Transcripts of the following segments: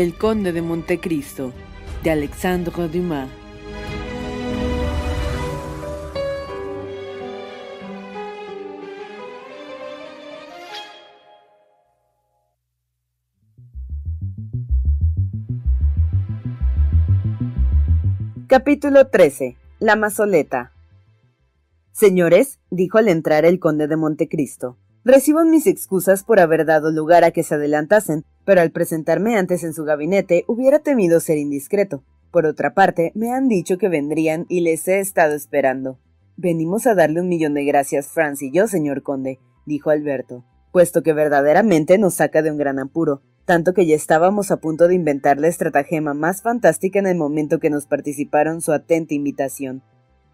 El Conde de Montecristo, de Alexandre Dumas. Capítulo 13. La mazoleta. Señores, dijo al entrar el conde de Montecristo, Reciban mis excusas por haber dado lugar a que se adelantasen, pero al presentarme antes en su gabinete hubiera temido ser indiscreto. Por otra parte, me han dicho que vendrían y les he estado esperando. Venimos a darle un millón de gracias, Franz y yo, señor conde, dijo Alberto, puesto que verdaderamente nos saca de un gran apuro, tanto que ya estábamos a punto de inventar la estratagema más fantástica en el momento que nos participaron su atenta invitación.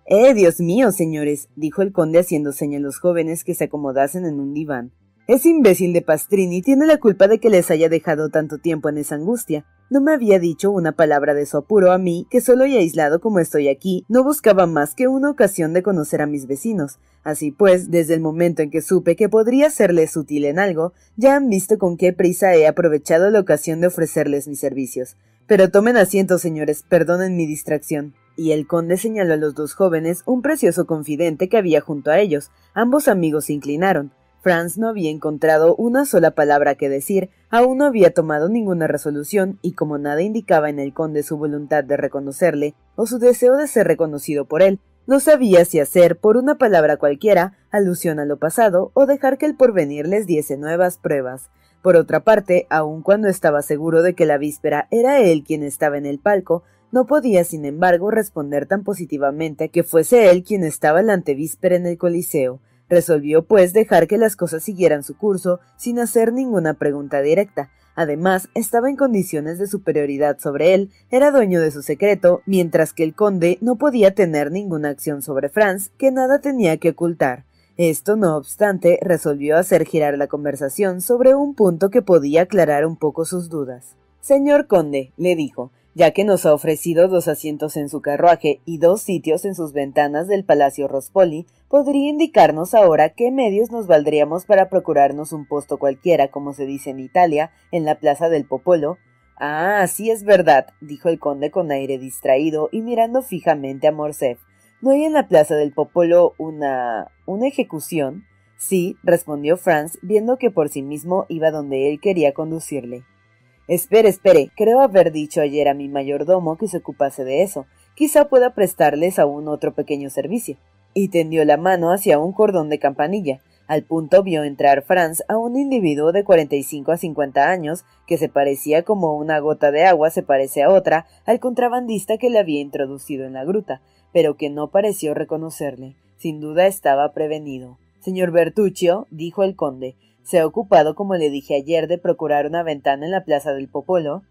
Eh, Dios mío, señores, dijo el conde haciendo seña a los jóvenes que se acomodasen en un diván. Ese imbécil de Pastrini tiene la culpa de que les haya dejado tanto tiempo en esa angustia. No me había dicho una palabra de su apuro a mí, que solo y aislado como estoy aquí, no buscaba más que una ocasión de conocer a mis vecinos. Así pues, desde el momento en que supe que podría serles útil en algo, ya han visto con qué prisa he aprovechado la ocasión de ofrecerles mis servicios. Pero tomen asiento, señores, perdonen mi distracción y el conde señaló a los dos jóvenes un precioso confidente que había junto a ellos. Ambos amigos se inclinaron. Franz no había encontrado una sola palabra que decir, aún no había tomado ninguna resolución, y como nada indicaba en el conde su voluntad de reconocerle, o su deseo de ser reconocido por él, no sabía si hacer, por una palabra cualquiera, alusión a lo pasado, o dejar que el porvenir les diese nuevas pruebas. Por otra parte, aun cuando estaba seguro de que la víspera era él quien estaba en el palco, no podía, sin embargo, responder tan positivamente que fuese él quien estaba la antevíspera en el Coliseo. Resolvió, pues, dejar que las cosas siguieran su curso sin hacer ninguna pregunta directa. Además, estaba en condiciones de superioridad sobre él, era dueño de su secreto, mientras que el conde no podía tener ninguna acción sobre Franz, que nada tenía que ocultar. Esto, no obstante, resolvió hacer girar la conversación sobre un punto que podía aclarar un poco sus dudas. Señor conde, le dijo, ya que nos ha ofrecido dos asientos en su carruaje y dos sitios en sus ventanas del Palacio Rospoli, podría indicarnos ahora qué medios nos valdríamos para procurarnos un puesto cualquiera, como se dice en Italia, en la Plaza del Popolo. Ah, sí es verdad, dijo el conde con aire distraído y mirando fijamente a Morcerf. ¿No hay en la Plaza del Popolo una. una ejecución? Sí, respondió Franz, viendo que por sí mismo iba donde él quería conducirle. Espere, espere, creo haber dicho ayer a mi mayordomo que se ocupase de eso. Quizá pueda prestarles aún otro pequeño servicio. Y tendió la mano hacia un cordón de campanilla. Al punto vio entrar Franz a un individuo de 45 a 50 años que se parecía como una gota de agua se parece a otra al contrabandista que le había introducido en la gruta, pero que no pareció reconocerle. Sin duda estaba prevenido. Señor Bertuccio, dijo el conde, ¿se ha ocupado, como le dije ayer, de procurar una ventana en la plaza del Popolo?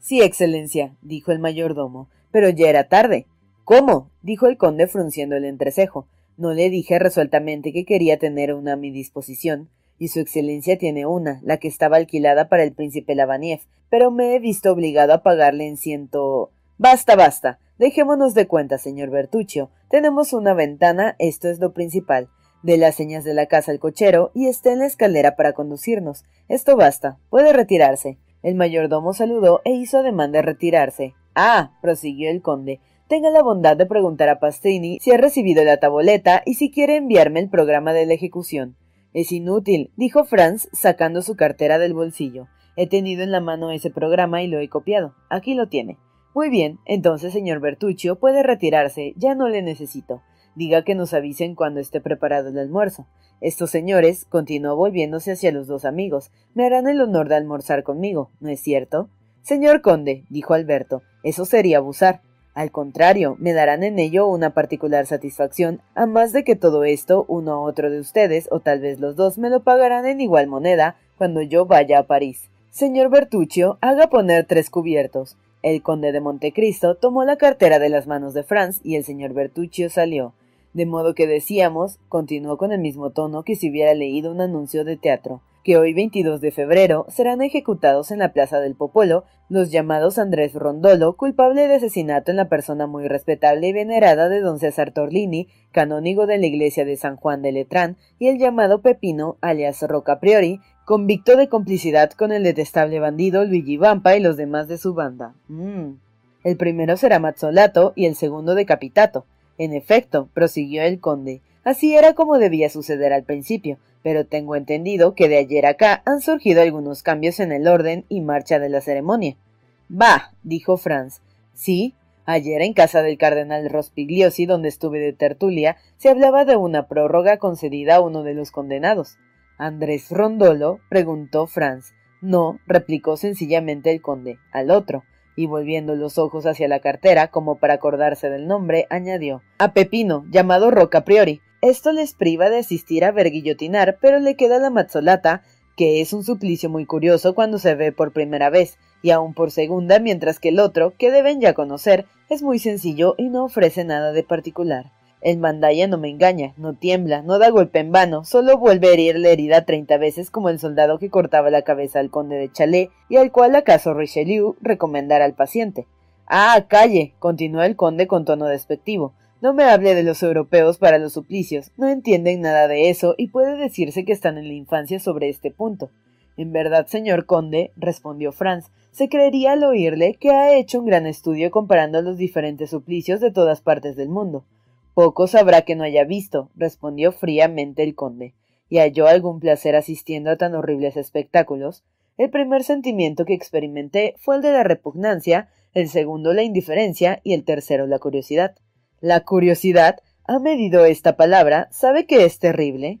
Sí, excelencia, dijo el mayordomo, pero ya era tarde. ¿Cómo? dijo el conde frunciendo el entrecejo. No le dije resueltamente que quería tener una a mi disposición, y su excelencia tiene una, la que estaba alquilada para el príncipe Lavaniev, pero me he visto obligado a pagarle en ciento. Basta, basta. Dejémonos de cuenta, señor Bertuccio. Tenemos una ventana, esto es lo principal. De las señas de la casa al cochero y está en la escalera para conducirnos. Esto basta. Puede retirarse. El mayordomo saludó e hizo ademán de retirarse. Ah, prosiguió el conde, tenga la bondad de preguntar a Pastrini si ha recibido la taboleta y si quiere enviarme el programa de la ejecución. Es inútil, dijo Franz, sacando su cartera del bolsillo. He tenido en la mano ese programa y lo he copiado. Aquí lo tiene. Muy bien, entonces, señor Bertuccio, puede retirarse. Ya no le necesito. Diga que nos avisen cuando esté preparado el almuerzo. Estos señores, continuó volviéndose hacia los dos amigos, me harán el honor de almorzar conmigo, ¿no es cierto? Señor conde, dijo Alberto, eso sería abusar. Al contrario, me darán en ello una particular satisfacción, a más de que todo esto uno a otro de ustedes, o tal vez los dos, me lo pagarán en igual moneda cuando yo vaya a París. Señor Bertuccio, haga poner tres cubiertos. El conde de Montecristo tomó la cartera de las manos de Franz y el señor Bertuccio salió. De modo que decíamos, continuó con el mismo tono que si hubiera leído un anuncio de teatro, que hoy 22 de febrero serán ejecutados en la Plaza del Popolo los llamados Andrés Rondolo, culpable de asesinato en la persona muy respetable y venerada de don César Torlini, canónigo de la iglesia de San Juan de Letrán, y el llamado Pepino, alias Roca Priori, convicto de complicidad con el detestable bandido Luigi Vampa y los demás de su banda. Mm. El primero será Mazzolato y el segundo decapitato. En efecto, prosiguió el conde, así era como debía suceder al principio, pero tengo entendido que de ayer acá han surgido algunos cambios en el orden y marcha de la ceremonia. Bah, dijo Franz. Sí, ayer en casa del cardenal Rospigliosi, donde estuve de tertulia, se hablaba de una prórroga concedida a uno de los condenados. Andrés Rondolo, preguntó Franz. No, replicó sencillamente el conde, al otro, y volviendo los ojos hacia la cartera, como para acordarse del nombre, añadió a Pepino, llamado Roca Priori, esto les priva de asistir a ver guillotinar, pero le queda la mazzolata, que es un suplicio muy curioso cuando se ve por primera vez, y aún por segunda, mientras que el otro, que deben ya conocer, es muy sencillo y no ofrece nada de particular. El mandaya no me engaña, no tiembla, no da golpe en vano, solo vuelve a herir la herida treinta veces como el soldado que cortaba la cabeza al conde de Chalé y al cual acaso Richelieu recomendara al paciente. Ah, calle, continuó el conde con tono despectivo. No me hable de los europeos para los suplicios, no entienden nada de eso y puede decirse que están en la infancia sobre este punto. En verdad, señor conde, respondió Franz, se creería al oírle que ha hecho un gran estudio comparando los diferentes suplicios de todas partes del mundo. Poco sabrá que no haya visto, respondió fríamente el conde, y halló algún placer asistiendo a tan horribles espectáculos. El primer sentimiento que experimenté fue el de la repugnancia, el segundo la indiferencia y el tercero la curiosidad. La curiosidad ha medido esta palabra, sabe que es terrible.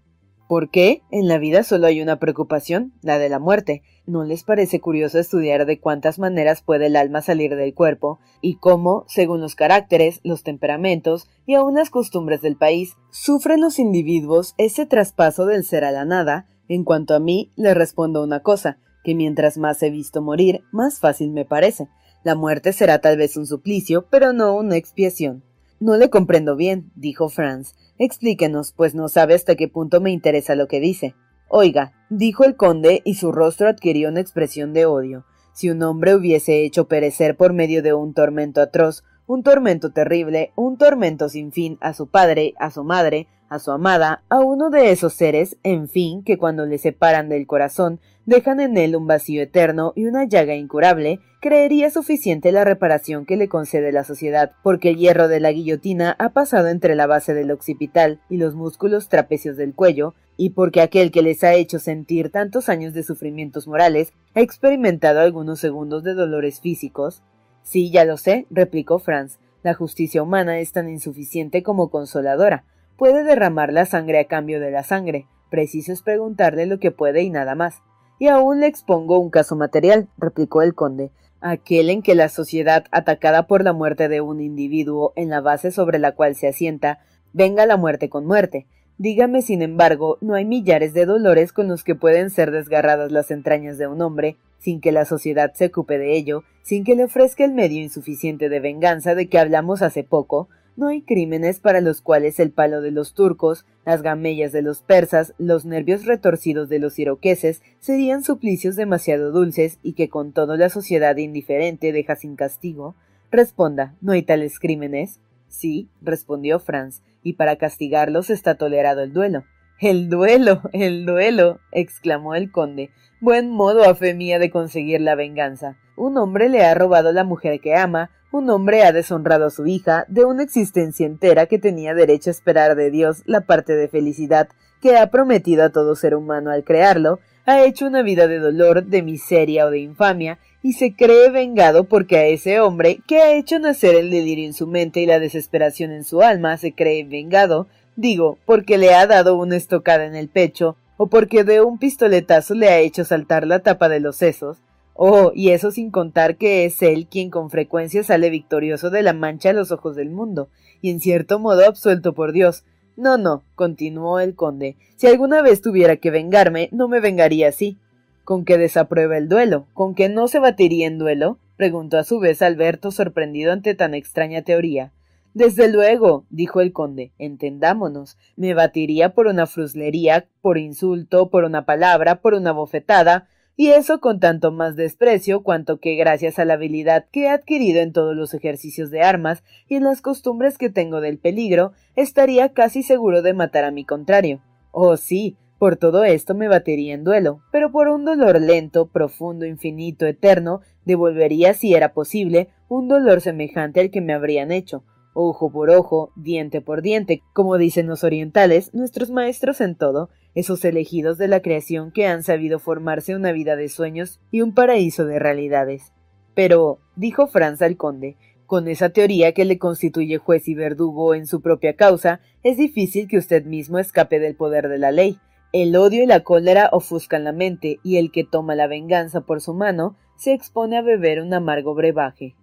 ¿Por qué? En la vida solo hay una preocupación, la de la muerte. ¿No les parece curioso estudiar de cuántas maneras puede el alma salir del cuerpo y cómo, según los caracteres, los temperamentos y aun las costumbres del país, sufren los individuos ese traspaso del ser a la nada? En cuanto a mí, le respondo una cosa, que mientras más he visto morir, más fácil me parece. La muerte será tal vez un suplicio, pero no una expiación. No le comprendo bien, dijo Franz. Explíquenos, pues no sabe hasta qué punto me interesa lo que dice. Oiga, dijo el conde, y su rostro adquirió una expresión de odio. Si un hombre hubiese hecho perecer por medio de un tormento atroz, un tormento terrible, un tormento sin fin a su padre, a su madre, a su amada, a uno de esos seres, en fin, que cuando le separan del corazón dejan en él un vacío eterno y una llaga incurable, creería suficiente la reparación que le concede la sociedad, porque el hierro de la guillotina ha pasado entre la base del occipital y los músculos trapecios del cuello, y porque aquel que les ha hecho sentir tantos años de sufrimientos morales ha experimentado algunos segundos de dolores físicos. Sí, ya lo sé, replicó Franz, la justicia humana es tan insuficiente como consoladora. Puede derramar la sangre a cambio de la sangre, Preciso es preguntarle lo que puede y nada más. Y aún le expongo un caso material, replicó el conde, aquel en que la sociedad, atacada por la muerte de un individuo en la base sobre la cual se asienta, venga la muerte con muerte. Dígame, sin embargo, no hay millares de dolores con los que pueden ser desgarradas las entrañas de un hombre, sin que la sociedad se ocupe de ello, sin que le ofrezca el medio insuficiente de venganza de que hablamos hace poco, no hay crímenes para los cuales el palo de los turcos, las gamellas de los persas, los nervios retorcidos de los iroqueses serían suplicios demasiado dulces y que con todo la sociedad indiferente deja sin castigo. Responda, ¿no hay tales crímenes? Sí, respondió Franz, y para castigarlos está tolerado el duelo. El duelo, el duelo, exclamó el conde. Buen modo, a fe mía, de conseguir la venganza. Un hombre le ha robado la mujer que ama, un hombre ha deshonrado a su hija de una existencia entera que tenía derecho a esperar de Dios la parte de felicidad que ha prometido a todo ser humano al crearlo, ha hecho una vida de dolor, de miseria o de infamia, y se cree vengado porque a ese hombre, que ha hecho nacer el delirio en su mente y la desesperación en su alma, se cree vengado, digo, porque le ha dado una estocada en el pecho, o porque de un pistoletazo le ha hecho saltar la tapa de los sesos, Oh, y eso sin contar que es él quien con frecuencia sale victorioso de la mancha a los ojos del mundo, y en cierto modo absuelto por Dios. No, no, continuó el conde, si alguna vez tuviera que vengarme, no me vengaría así. ¿Con que desaprueba el duelo? ¿Con que no se batiría en duelo? preguntó a su vez Alberto, sorprendido ante tan extraña teoría. Desde luego, dijo el conde, entendámonos, me batiría por una fruslería, por insulto, por una palabra, por una bofetada, y eso con tanto más desprecio cuanto que gracias a la habilidad que he adquirido en todos los ejercicios de armas y en las costumbres que tengo del peligro, estaría casi seguro de matar a mi contrario. Oh sí, por todo esto me batería en duelo, pero por un dolor lento, profundo, infinito, eterno, devolvería, si era posible, un dolor semejante al que me habrían hecho, ojo por ojo, diente por diente, como dicen los orientales, nuestros maestros en todo, esos elegidos de la creación que han sabido formarse una vida de sueños y un paraíso de realidades. Pero, dijo Franz al conde, con esa teoría que le constituye juez y verdugo en su propia causa, es difícil que usted mismo escape del poder de la ley. El odio y la cólera ofuscan la mente, y el que toma la venganza por su mano se expone a beber un amargo brebaje.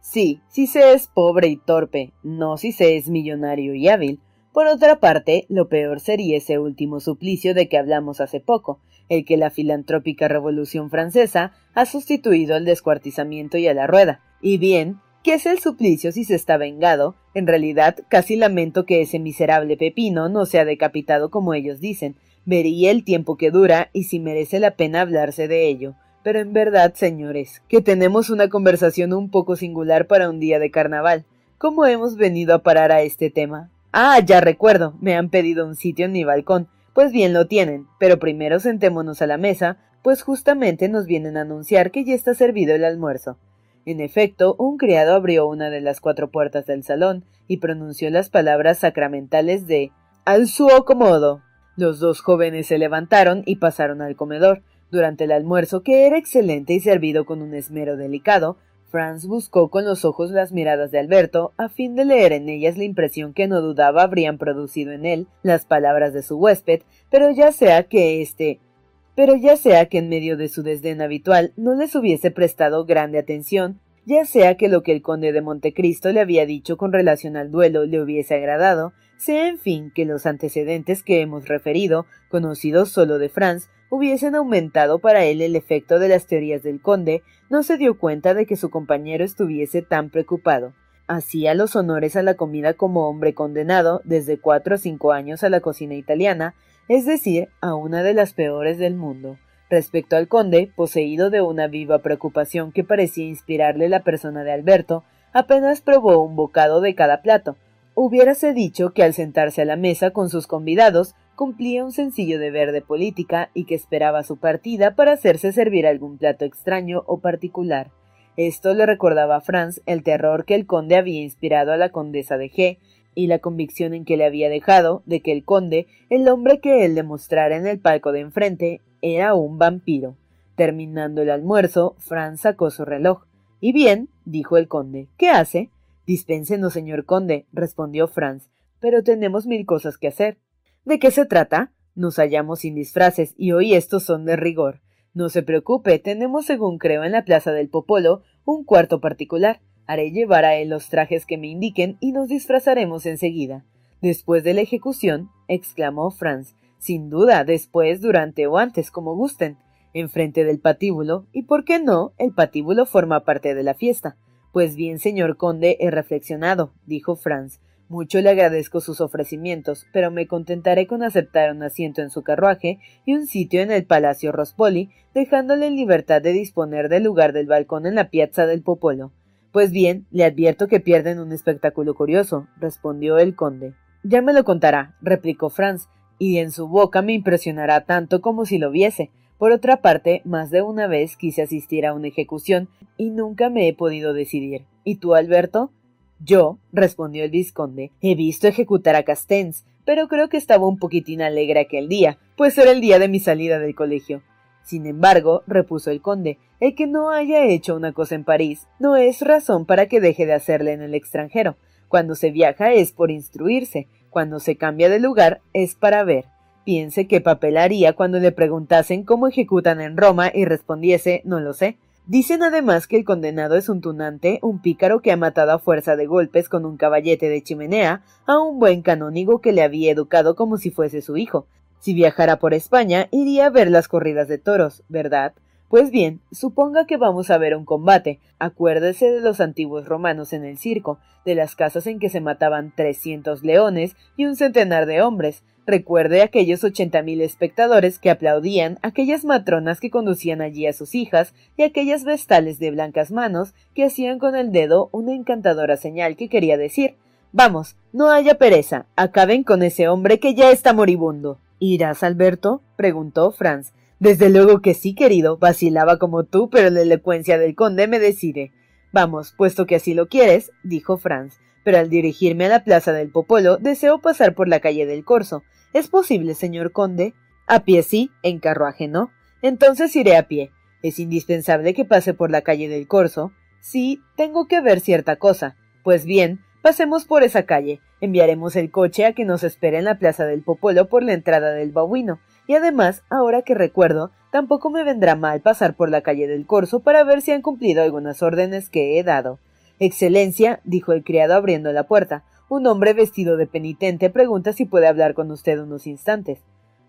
Sí, si se es pobre y torpe, no si se es millonario y hábil, por otra parte, lo peor sería ese último suplicio de que hablamos hace poco, el que la filantrópica Revolución Francesa ha sustituido al descuartizamiento y a la rueda. Y bien, ¿qué es el suplicio si se está vengado? En realidad, casi lamento que ese miserable pepino no sea decapitado como ellos dicen. Vería el tiempo que dura y si merece la pena hablarse de ello. Pero en verdad, señores, que tenemos una conversación un poco singular para un día de carnaval. ¿Cómo hemos venido a parar a este tema? Ah, ya recuerdo, me han pedido un sitio en mi balcón. Pues bien lo tienen, pero primero sentémonos a la mesa, pues justamente nos vienen a anunciar que ya está servido el almuerzo. En efecto, un criado abrió una de las cuatro puertas del salón y pronunció las palabras sacramentales de al su acomodo. Los dos jóvenes se levantaron y pasaron al comedor. Durante el almuerzo, que era excelente y servido con un esmero delicado, Franz buscó con los ojos las miradas de Alberto, a fin de leer en ellas la impresión que no dudaba habrían producido en él las palabras de su huésped, pero ya sea que éste pero ya sea que en medio de su desdén habitual no les hubiese prestado grande atención, ya sea que lo que el conde de Montecristo le había dicho con relación al duelo le hubiese agradado, sea en fin que los antecedentes que hemos referido, conocidos solo de Franz, hubiesen aumentado para él el efecto de las teorías del conde, no se dio cuenta de que su compañero estuviese tan preocupado. Hacía los honores a la comida como hombre condenado desde cuatro a cinco años a la cocina italiana, es decir, a una de las peores del mundo. Respecto al conde, poseído de una viva preocupación que parecía inspirarle la persona de Alberto, apenas probó un bocado de cada plato. Hubiérase dicho que al sentarse a la mesa con sus convidados, cumplía un sencillo deber de política y que esperaba su partida para hacerse servir algún plato extraño o particular. Esto le recordaba a Franz el terror que el conde había inspirado a la condesa de G y la convicción en que le había dejado de que el conde, el hombre que él le mostrara en el palco de enfrente, era un vampiro. Terminando el almuerzo, Franz sacó su reloj. Y bien, dijo el conde, ¿qué hace? Dispénsenos, señor conde, respondió Franz, pero tenemos mil cosas que hacer. ¿De qué se trata? Nos hallamos sin disfraces y hoy estos son de rigor. No se preocupe, tenemos, según creo, en la Plaza del Popolo un cuarto particular. Haré llevar a él los trajes que me indiquen y nos disfrazaremos enseguida. Después de la ejecución, exclamó Franz. Sin duda, después, durante o antes, como gusten. Enfrente del patíbulo, y por qué no, el patíbulo forma parte de la fiesta. Pues bien, señor conde, he reflexionado, dijo Franz. Mucho le agradezco sus ofrecimientos, pero me contentaré con aceptar un asiento en su carruaje y un sitio en el Palacio Rospoli, dejándole libertad de disponer del lugar del balcón en la piazza del Popolo. Pues bien, le advierto que pierden un espectáculo curioso, respondió el conde. Ya me lo contará, replicó Franz, y en su boca me impresionará tanto como si lo viese. Por otra parte, más de una vez quise asistir a una ejecución y nunca me he podido decidir. ¿Y tú, Alberto? Yo, respondió el vizconde, he visto ejecutar a Castenz, pero creo que estaba un poquitín alegre aquel día, pues era el día de mi salida del colegio. Sin embargo, repuso el conde, el que no haya hecho una cosa en París no es razón para que deje de hacerla en el extranjero. Cuando se viaja es por instruirse, cuando se cambia de lugar es para ver. Piense qué papel haría cuando le preguntasen cómo ejecutan en Roma y respondiese no lo sé. Dicen además que el condenado es un tunante, un pícaro que ha matado a fuerza de golpes con un caballete de chimenea a un buen canónigo que le había educado como si fuese su hijo. Si viajara por España, iría a ver las corridas de toros, ¿verdad? Pues bien, suponga que vamos a ver un combate. Acuérdese de los antiguos romanos en el circo, de las casas en que se mataban trescientos leones y un centenar de hombres. Recuerde aquellos ochenta mil espectadores que aplaudían, aquellas matronas que conducían allí a sus hijas y aquellas vestales de blancas manos que hacían con el dedo una encantadora señal que quería decir Vamos, no haya pereza, acaben con ese hombre que ya está moribundo. ¿Irás, Alberto? preguntó Franz. Desde luego que sí, querido, vacilaba como tú, pero la elocuencia del conde me decide. Vamos, puesto que así lo quieres, dijo Franz, pero al dirigirme a la plaza del Popolo deseo pasar por la calle del Corso. ¿Es posible, señor conde? A pie sí, en carruaje no. Entonces iré a pie. ¿Es indispensable que pase por la calle del Corso? Sí, tengo que ver cierta cosa. Pues bien, pasemos por esa calle. Enviaremos el coche a que nos espere en la plaza del Popolo por la entrada del Babuino. Y además, ahora que recuerdo, tampoco me vendrá mal pasar por la calle del Corso para ver si han cumplido algunas órdenes que he dado. Excelencia, dijo el criado abriendo la puerta, un hombre vestido de penitente pregunta si puede hablar con usted unos instantes.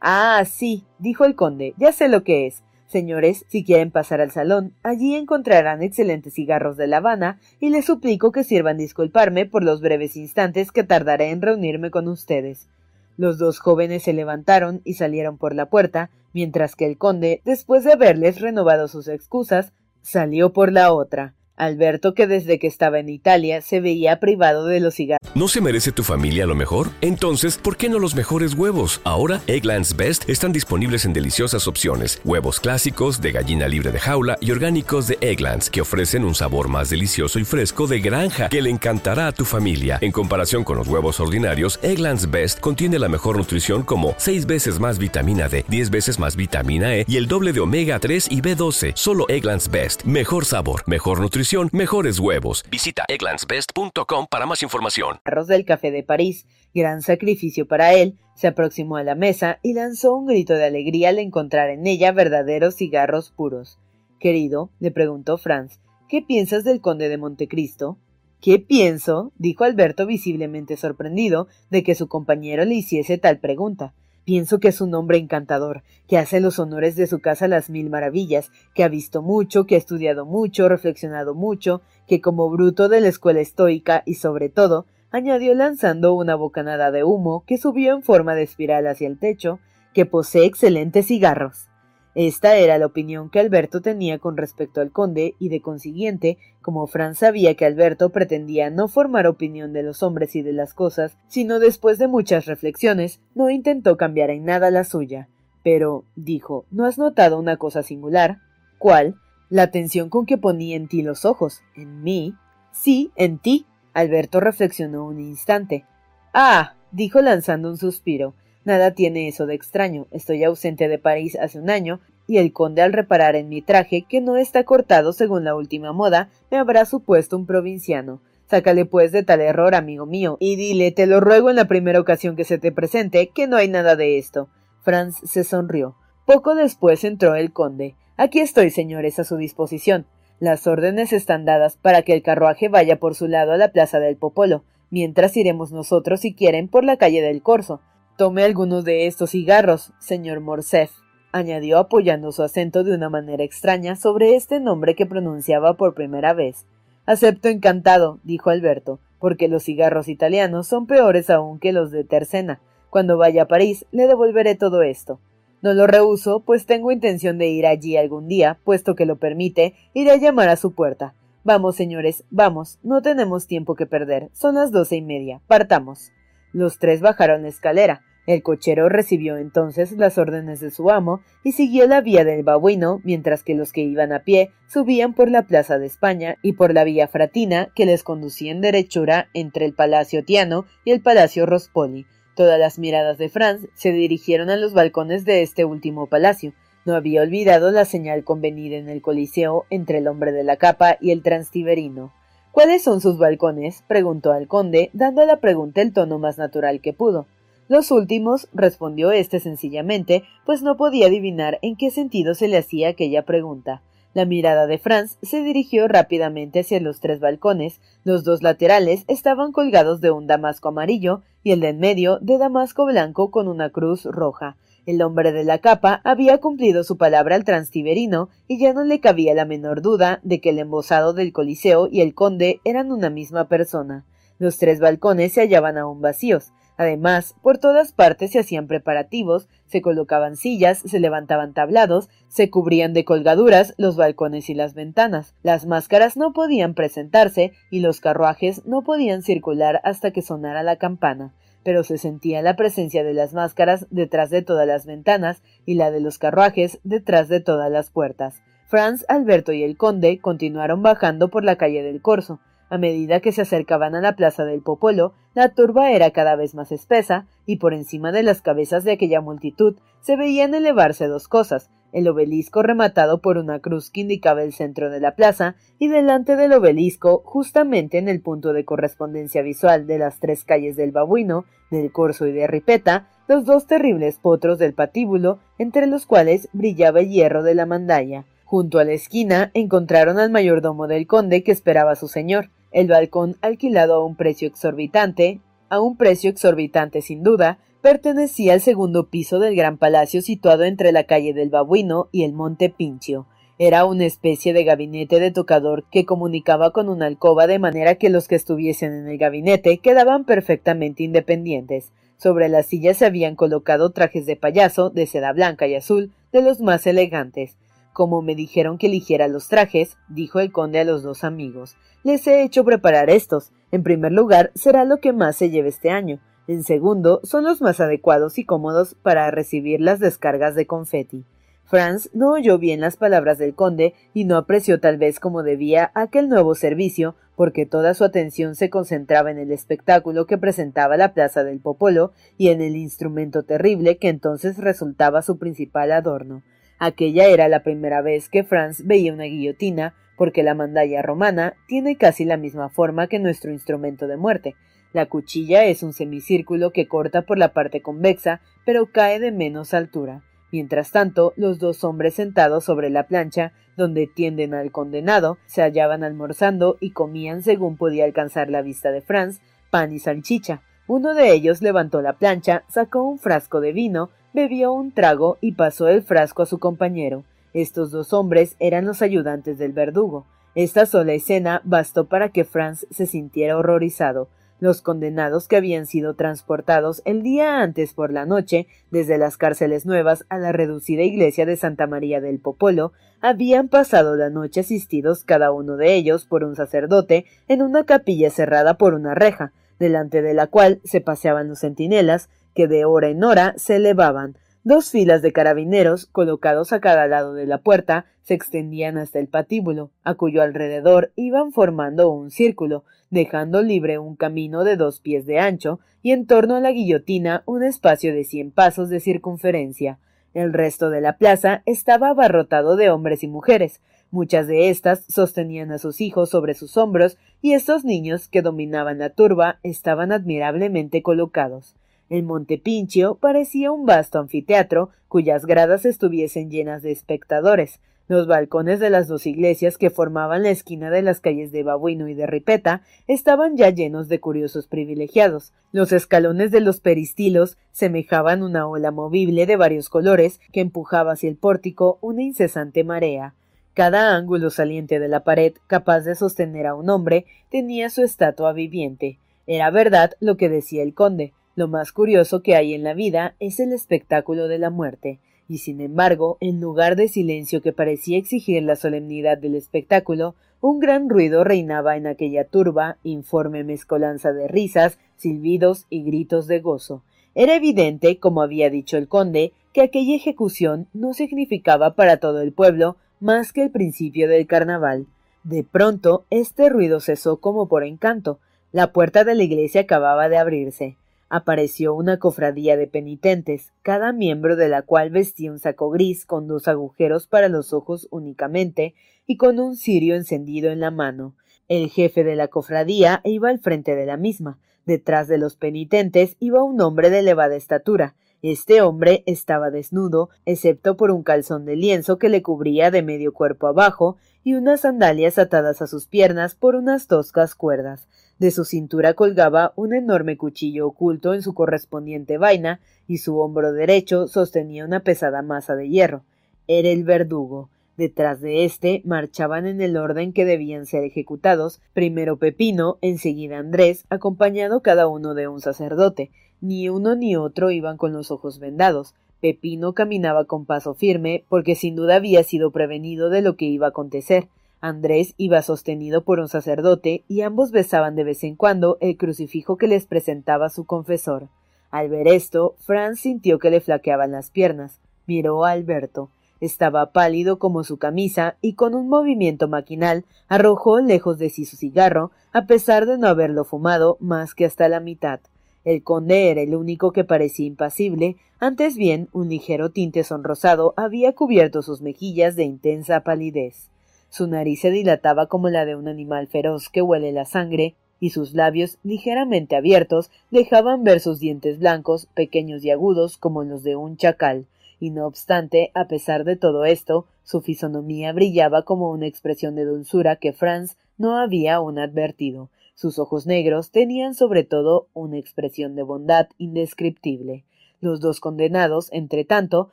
Ah, sí, dijo el conde, ya sé lo que es. Señores, si quieren pasar al salón, allí encontrarán excelentes cigarros de La Habana y les suplico que sirvan disculparme por los breves instantes que tardaré en reunirme con ustedes. Los dos jóvenes se levantaron y salieron por la puerta, mientras que el conde, después de haberles renovado sus excusas, salió por la otra. Alberto, que desde que estaba en Italia se veía privado de los cigarros. ¿No se merece tu familia lo mejor? Entonces, ¿por qué no los mejores huevos? Ahora, Egglands Best están disponibles en deliciosas opciones. Huevos clásicos, de gallina libre de jaula y orgánicos de Egglands, que ofrecen un sabor más delicioso y fresco de granja que le encantará a tu familia. En comparación con los huevos ordinarios, Egglands Best contiene la mejor nutrición como 6 veces más vitamina D, 10 veces más vitamina E y el doble de omega 3 y B12. Solo Egglands Best. Mejor sabor, mejor nutrición mejores huevos. Visita egglandsbest.com para más información. Arroz del café de París, gran sacrificio para él, se aproximó a la mesa y lanzó un grito de alegría al encontrar en ella verdaderos cigarros puros. Querido, le preguntó Franz, ¿qué piensas del conde de Montecristo? ¿Qué pienso? dijo Alberto visiblemente sorprendido de que su compañero le hiciese tal pregunta. Pienso que es un hombre encantador, que hace los honores de su casa las mil maravillas, que ha visto mucho, que ha estudiado mucho, reflexionado mucho, que como bruto de la escuela estoica y sobre todo, añadió lanzando una bocanada de humo que subió en forma de espiral hacia el techo, que posee excelentes cigarros. Esta era la opinión que Alberto tenía con respecto al conde, y de consiguiente, como Franz sabía que Alberto pretendía no formar opinión de los hombres y de las cosas, sino después de muchas reflexiones, no intentó cambiar en nada la suya. Pero, dijo, ¿no has notado una cosa singular? ¿Cuál? La atención con que ponía en ti los ojos. ¿En mí? Sí, en ti. Alberto reflexionó un instante. Ah. dijo lanzando un suspiro. Nada tiene eso de extraño. Estoy ausente de París hace un año, y el conde al reparar en mi traje, que no está cortado según la última moda, me habrá supuesto un provinciano. Sácale pues de tal error, amigo mío, y dile, te lo ruego en la primera ocasión que se te presente, que no hay nada de esto. Franz se sonrió. Poco después entró el conde. Aquí estoy, señores, a su disposición. Las órdenes están dadas para que el carruaje vaya por su lado a la plaza del Popolo, mientras iremos nosotros, si quieren, por la calle del Corso. Tome algunos de estos cigarros, señor Morcerf, añadió apoyando su acento de una manera extraña sobre este nombre que pronunciaba por primera vez. Acepto encantado, dijo Alberto, porque los cigarros italianos son peores aún que los de Tercena. Cuando vaya a París le devolveré todo esto. No lo rehuso, pues tengo intención de ir allí algún día, puesto que lo permite, iré a llamar a su puerta. Vamos, señores, vamos, no tenemos tiempo que perder. Son las doce y media. Partamos. Los tres bajaron la escalera. El cochero recibió entonces las órdenes de su amo y siguió la vía del babuino, mientras que los que iban a pie subían por la Plaza de España y por la vía Fratina que les conducía en derechura entre el Palacio Tiano y el Palacio Rospoli, Todas las miradas de Franz se dirigieron a los balcones de este último palacio. No había olvidado la señal convenida en el Coliseo entre el hombre de la capa y el transtiberino. ¿Cuáles son sus balcones? preguntó al conde, dando a la pregunta el tono más natural que pudo. Los últimos, respondió éste sencillamente, pues no podía adivinar en qué sentido se le hacía aquella pregunta. La mirada de Franz se dirigió rápidamente hacia los tres balcones. Los dos laterales estaban colgados de un damasco amarillo y el de en medio de damasco blanco con una cruz roja. El hombre de la capa había cumplido su palabra al transtiberino y ya no le cabía la menor duda de que el embosado del Coliseo y el conde eran una misma persona. Los tres balcones se hallaban aún vacíos. Además, por todas partes se hacían preparativos, se colocaban sillas, se levantaban tablados, se cubrían de colgaduras los balcones y las ventanas. Las máscaras no podían presentarse y los carruajes no podían circular hasta que sonara la campana pero se sentía la presencia de las máscaras detrás de todas las ventanas y la de los carruajes detrás de todas las puertas. Franz, Alberto y el conde continuaron bajando por la calle del Corso. A medida que se acercaban a la plaza del Popolo, la turba era cada vez más espesa, y por encima de las cabezas de aquella multitud se veían elevarse dos cosas, el obelisco rematado por una cruz que indicaba el centro de la plaza, y delante del obelisco, justamente en el punto de correspondencia visual de las tres calles del Babuino, del Corso y de Ripeta, los dos terribles potros del patíbulo, entre los cuales brillaba el hierro de la mandalla. Junto a la esquina encontraron al mayordomo del conde que esperaba a su señor. El balcón, alquilado a un precio exorbitante, a un precio exorbitante sin duda, pertenecía al segundo piso del gran palacio situado entre la calle del Babuino y el monte Pincio. Era una especie de gabinete de tocador que comunicaba con una alcoba de manera que los que estuviesen en el gabinete quedaban perfectamente independientes. Sobre las sillas se habían colocado trajes de payaso de seda blanca y azul de los más elegantes. Como me dijeron que eligiera los trajes, dijo el conde a los dos amigos, les he hecho preparar estos. En primer lugar, será lo que más se lleve este año. En segundo, son los más adecuados y cómodos para recibir las descargas de confeti. Franz no oyó bien las palabras del conde y no apreció tal vez como debía aquel nuevo servicio, porque toda su atención se concentraba en el espectáculo que presentaba la plaza del Popolo y en el instrumento terrible que entonces resultaba su principal adorno. Aquella era la primera vez que Franz veía una guillotina, porque la mandalla romana tiene casi la misma forma que nuestro instrumento de muerte. La cuchilla es un semicírculo que corta por la parte convexa, pero cae de menos altura. Mientras tanto, los dos hombres sentados sobre la plancha, donde tienden al condenado, se hallaban almorzando y comían según podía alcanzar la vista de Franz, pan y salchicha. Uno de ellos levantó la plancha, sacó un frasco de vino, bebió un trago y pasó el frasco a su compañero. Estos dos hombres eran los ayudantes del verdugo. Esta sola escena bastó para que Franz se sintiera horrorizado. Los condenados que habían sido transportados el día antes por la noche desde las cárceles nuevas a la reducida iglesia de Santa María del Popolo habían pasado la noche asistidos cada uno de ellos por un sacerdote en una capilla cerrada por una reja, delante de la cual se paseaban los centinelas, que de hora en hora se elevaban. Dos filas de carabineros, colocados a cada lado de la puerta, se extendían hasta el patíbulo, a cuyo alrededor iban formando un círculo, dejando libre un camino de dos pies de ancho, y en torno a la guillotina un espacio de cien pasos de circunferencia. El resto de la plaza estaba abarrotado de hombres y mujeres. Muchas de éstas sostenían a sus hijos sobre sus hombros, y estos niños que dominaban la turba estaban admirablemente colocados. El Monte Pinchio parecía un vasto anfiteatro cuyas gradas estuviesen llenas de espectadores. Los balcones de las dos iglesias que formaban la esquina de las calles de Babuino y de Ripeta estaban ya llenos de curiosos privilegiados. Los escalones de los peristilos semejaban una ola movible de varios colores que empujaba hacia el pórtico una incesante marea. Cada ángulo saliente de la pared, capaz de sostener a un hombre, tenía su estatua viviente. Era verdad lo que decía el conde. Lo más curioso que hay en la vida es el espectáculo de la muerte, y sin embargo, en lugar de silencio que parecía exigir la solemnidad del espectáculo, un gran ruido reinaba en aquella turba, informe mezcolanza de risas, silbidos y gritos de gozo. Era evidente, como había dicho el conde, que aquella ejecución no significaba para todo el pueblo más que el principio del carnaval. De pronto, este ruido cesó como por encanto. La puerta de la iglesia acababa de abrirse apareció una cofradía de penitentes, cada miembro de la cual vestía un saco gris con dos agujeros para los ojos únicamente y con un cirio encendido en la mano. El jefe de la cofradía iba al frente de la misma. Detrás de los penitentes iba un hombre de elevada estatura. Este hombre estaba desnudo, excepto por un calzón de lienzo que le cubría de medio cuerpo abajo y unas sandalias atadas a sus piernas por unas toscas cuerdas. De su cintura colgaba un enorme cuchillo oculto en su correspondiente vaina, y su hombro derecho sostenía una pesada masa de hierro. Era el verdugo. Detrás de éste marchaban en el orden que debían ser ejecutados, primero Pepino, enseguida Andrés, acompañado cada uno de un sacerdote. Ni uno ni otro iban con los ojos vendados. Pepino caminaba con paso firme, porque sin duda había sido prevenido de lo que iba a acontecer. Andrés iba sostenido por un sacerdote y ambos besaban de vez en cuando el crucifijo que les presentaba su confesor. Al ver esto, Franz sintió que le flaqueaban las piernas. Miró a Alberto. Estaba pálido como su camisa y con un movimiento maquinal arrojó lejos de sí su cigarro, a pesar de no haberlo fumado más que hasta la mitad. El conde era el único que parecía impasible, antes bien un ligero tinte sonrosado había cubierto sus mejillas de intensa palidez. Su nariz se dilataba como la de un animal feroz que huele la sangre, y sus labios, ligeramente abiertos, dejaban ver sus dientes blancos, pequeños y agudos como los de un chacal, y no obstante, a pesar de todo esto, su fisonomía brillaba como una expresión de dulzura que Franz no había aún advertido. Sus ojos negros tenían sobre todo una expresión de bondad indescriptible. Los dos condenados, entre tanto,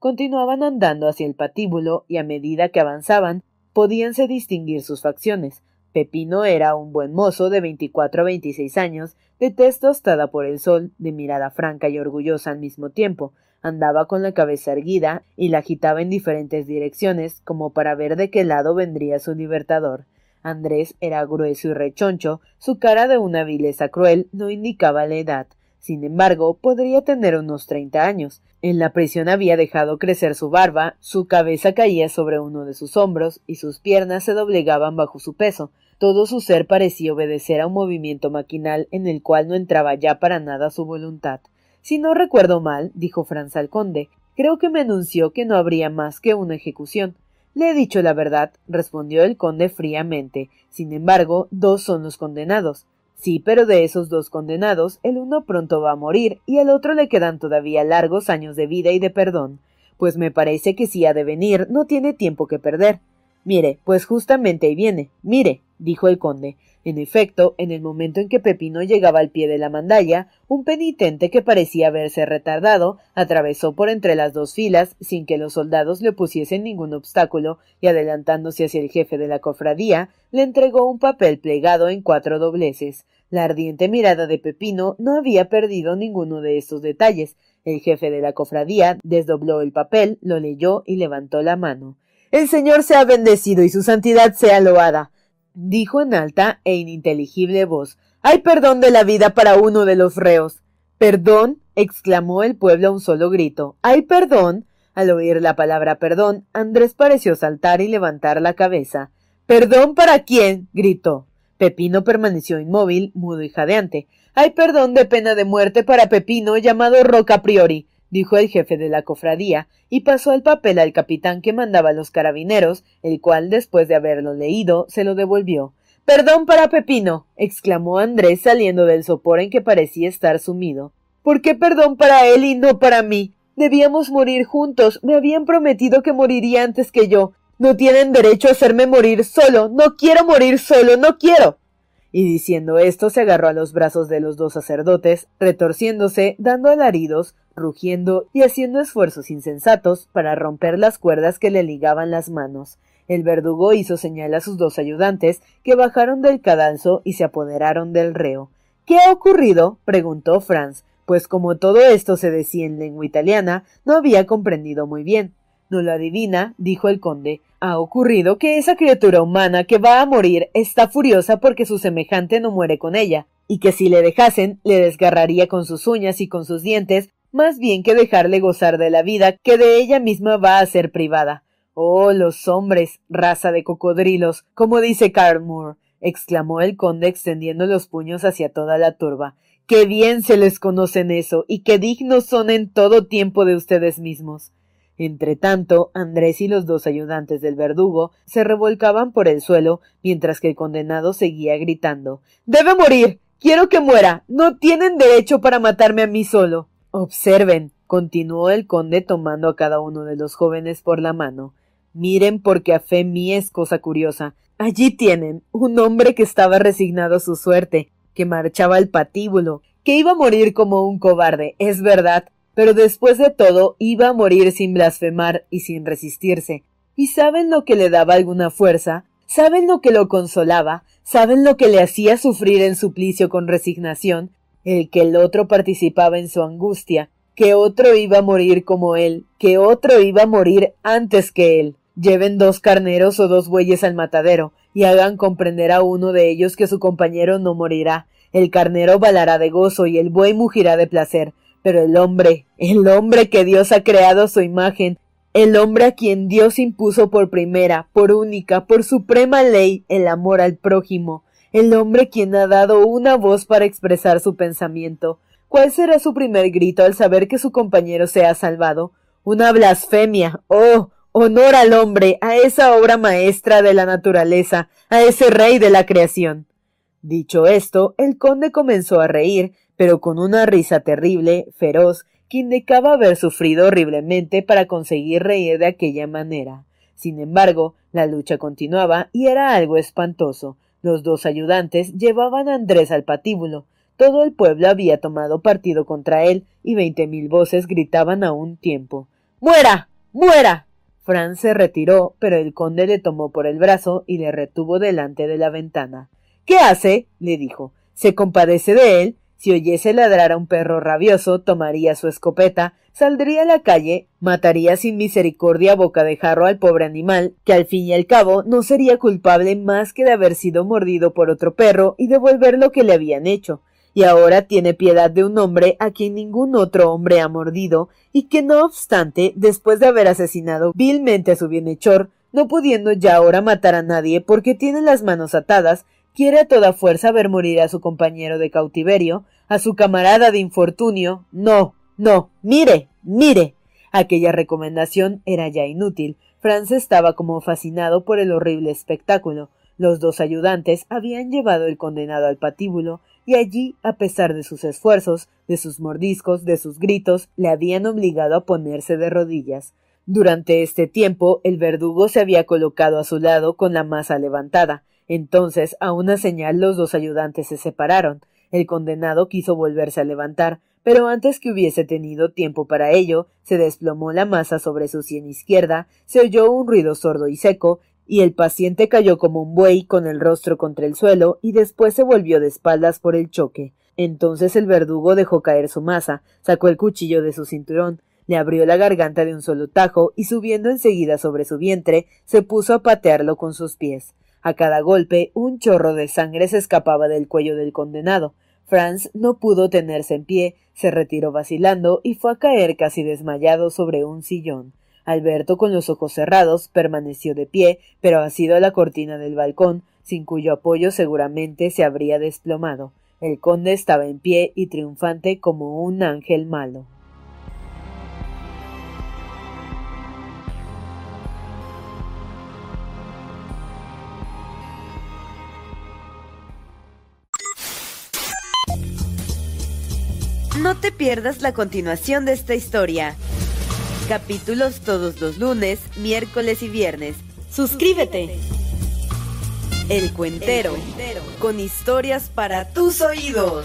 continuaban andando hacia el patíbulo y a medida que avanzaban podíanse distinguir sus facciones. Pepino era un buen mozo de veinticuatro a veintiséis años, de tez tostada por el sol, de mirada franca y orgullosa al mismo tiempo. Andaba con la cabeza erguida y la agitaba en diferentes direcciones, como para ver de qué lado vendría su libertador. Andrés era grueso y rechoncho, su cara de una vileza cruel no indicaba la edad. Sin embargo, podría tener unos treinta años. En la prisión había dejado crecer su barba, su cabeza caía sobre uno de sus hombros y sus piernas se doblegaban bajo su peso. Todo su ser parecía obedecer a un movimiento maquinal en el cual no entraba ya para nada su voluntad. Si no recuerdo mal, dijo Franz al conde, creo que me anunció que no habría más que una ejecución. Le he dicho la verdad, respondió el conde fríamente. Sin embargo, dos son los condenados. Sí, pero de esos dos condenados, el uno pronto va a morir y al otro le quedan todavía largos años de vida y de perdón, pues me parece que si ha de venir no tiene tiempo que perder. Mire, pues justamente ahí viene. Mire, dijo el conde, en efecto, en el momento en que Pepino llegaba al pie de la mandalla, un penitente que parecía haberse retardado atravesó por entre las dos filas sin que los soldados le pusiesen ningún obstáculo y adelantándose hacia el jefe de la cofradía, le entregó un papel plegado en cuatro dobleces. La ardiente mirada de Pepino no había perdido ninguno de estos detalles. El jefe de la cofradía desdobló el papel, lo leyó y levantó la mano. El Señor sea bendecido y su santidad sea loada dijo en alta e ininteligible voz. Hay perdón de la vida para uno de los reos. Perdón. exclamó el pueblo a un solo grito. Hay perdón. Al oír la palabra perdón, Andrés pareció saltar y levantar la cabeza. ¿Perdón para quién? gritó. Pepino permaneció inmóvil, mudo y jadeante. Hay perdón de pena de muerte para Pepino llamado Roca Priori dijo el jefe de la cofradía, y pasó el papel al capitán que mandaba los carabineros, el cual, después de haberlo leído, se lo devolvió. Perdón para Pepino. exclamó Andrés saliendo del sopor en que parecía estar sumido. ¿Por qué perdón para él y no para mí? Debíamos morir juntos. Me habían prometido que moriría antes que yo. No tienen derecho a hacerme morir solo. No quiero morir solo. No quiero. Y diciendo esto se agarró a los brazos de los dos sacerdotes, retorciéndose, dando alaridos, rugiendo y haciendo esfuerzos insensatos para romper las cuerdas que le ligaban las manos. El verdugo hizo señal a sus dos ayudantes, que bajaron del cadalso y se apoderaron del reo. ¿Qué ha ocurrido? preguntó Franz, pues como todo esto se decía en lengua italiana, no había comprendido muy bien. No lo adivina, dijo el conde. Ha ocurrido que esa criatura humana que va a morir está furiosa porque su semejante no muere con ella, y que si le dejasen, le desgarraría con sus uñas y con sus dientes, más bien que dejarle gozar de la vida que de ella misma va a ser privada. Oh, los hombres, raza de cocodrilos, como dice Carmore, exclamó el conde extendiendo los puños hacia toda la turba. Qué bien se les conocen eso, y qué dignos son en todo tiempo de ustedes mismos. Entretanto, Andrés y los dos ayudantes del verdugo se revolcaban por el suelo, mientras que el condenado seguía gritando Debe morir. Quiero que muera. No tienen derecho para matarme a mí solo. Observen, continuó el conde tomando a cada uno de los jóvenes por la mano. Miren porque a fe mía es cosa curiosa. Allí tienen un hombre que estaba resignado a su suerte, que marchaba al patíbulo, que iba a morir como un cobarde, es verdad, pero después de todo iba a morir sin blasfemar y sin resistirse. ¿Y saben lo que le daba alguna fuerza? ¿Saben lo que lo consolaba? ¿Saben lo que le hacía sufrir en suplicio con resignación? El que el otro participaba en su angustia, que otro iba a morir como él, que otro iba a morir antes que él. Lleven dos carneros o dos bueyes al matadero, y hagan comprender a uno de ellos que su compañero no morirá. El carnero balará de gozo y el buey mugirá de placer. Pero el hombre, el hombre que Dios ha creado su imagen, el hombre a quien Dios impuso por primera, por única, por suprema ley el amor al prójimo, el hombre quien ha dado una voz para expresar su pensamiento. ¿Cuál será su primer grito al saber que su compañero se ha salvado? Una blasfemia. Oh. Honor al hombre, a esa obra maestra de la naturaleza, a ese rey de la creación. Dicho esto, el conde comenzó a reír, pero con una risa terrible, feroz, que indicaba haber sufrido horriblemente para conseguir reír de aquella manera. Sin embargo, la lucha continuaba y era algo espantoso. Los dos ayudantes llevaban a Andrés al patíbulo. Todo el pueblo había tomado partido contra él y veinte mil voces gritaban a un tiempo. ¡Muera! ¡Muera! Franz se retiró, pero el conde le tomó por el brazo y le retuvo delante de la ventana. ¿Qué hace? le dijo. ¿Se compadece de él? Si oyese ladrar a un perro rabioso, tomaría su escopeta, saldría a la calle, mataría sin misericordia boca de jarro al pobre animal, que al fin y al cabo no sería culpable más que de haber sido mordido por otro perro y devolver lo que le habían hecho. Y ahora tiene piedad de un hombre a quien ningún otro hombre ha mordido, y que no obstante, después de haber asesinado vilmente a su bienhechor, no pudiendo ya ahora matar a nadie porque tiene las manos atadas, quiere a toda fuerza ver morir a su compañero de cautiverio, a su camarada de infortunio. No, no, mire, mire. Aquella recomendación era ya inútil. Franz estaba como fascinado por el horrible espectáculo. Los dos ayudantes habían llevado el condenado al patíbulo y allí, a pesar de sus esfuerzos, de sus mordiscos, de sus gritos, le habían obligado a ponerse de rodillas. Durante este tiempo el verdugo se había colocado a su lado con la masa levantada. Entonces, a una señal los dos ayudantes se separaron. El condenado quiso volverse a levantar, pero antes que hubiese tenido tiempo para ello, se desplomó la masa sobre su sien izquierda, se oyó un ruido sordo y seco, y el paciente cayó como un buey con el rostro contra el suelo y después se volvió de espaldas por el choque. Entonces el verdugo dejó caer su masa, sacó el cuchillo de su cinturón, le abrió la garganta de un solo tajo y subiendo enseguida sobre su vientre, se puso a patearlo con sus pies. A cada golpe un chorro de sangre se escapaba del cuello del condenado. Franz no pudo tenerse en pie, se retiró vacilando y fue a caer casi desmayado sobre un sillón. Alberto, con los ojos cerrados, permaneció de pie, pero asido a la cortina del balcón, sin cuyo apoyo seguramente se habría desplomado. El conde estaba en pie y triunfante como un ángel malo. No te pierdas la continuación de esta historia. Capítulos todos los lunes, miércoles y viernes. Suscríbete. El Cuentero, con historias para tus oídos.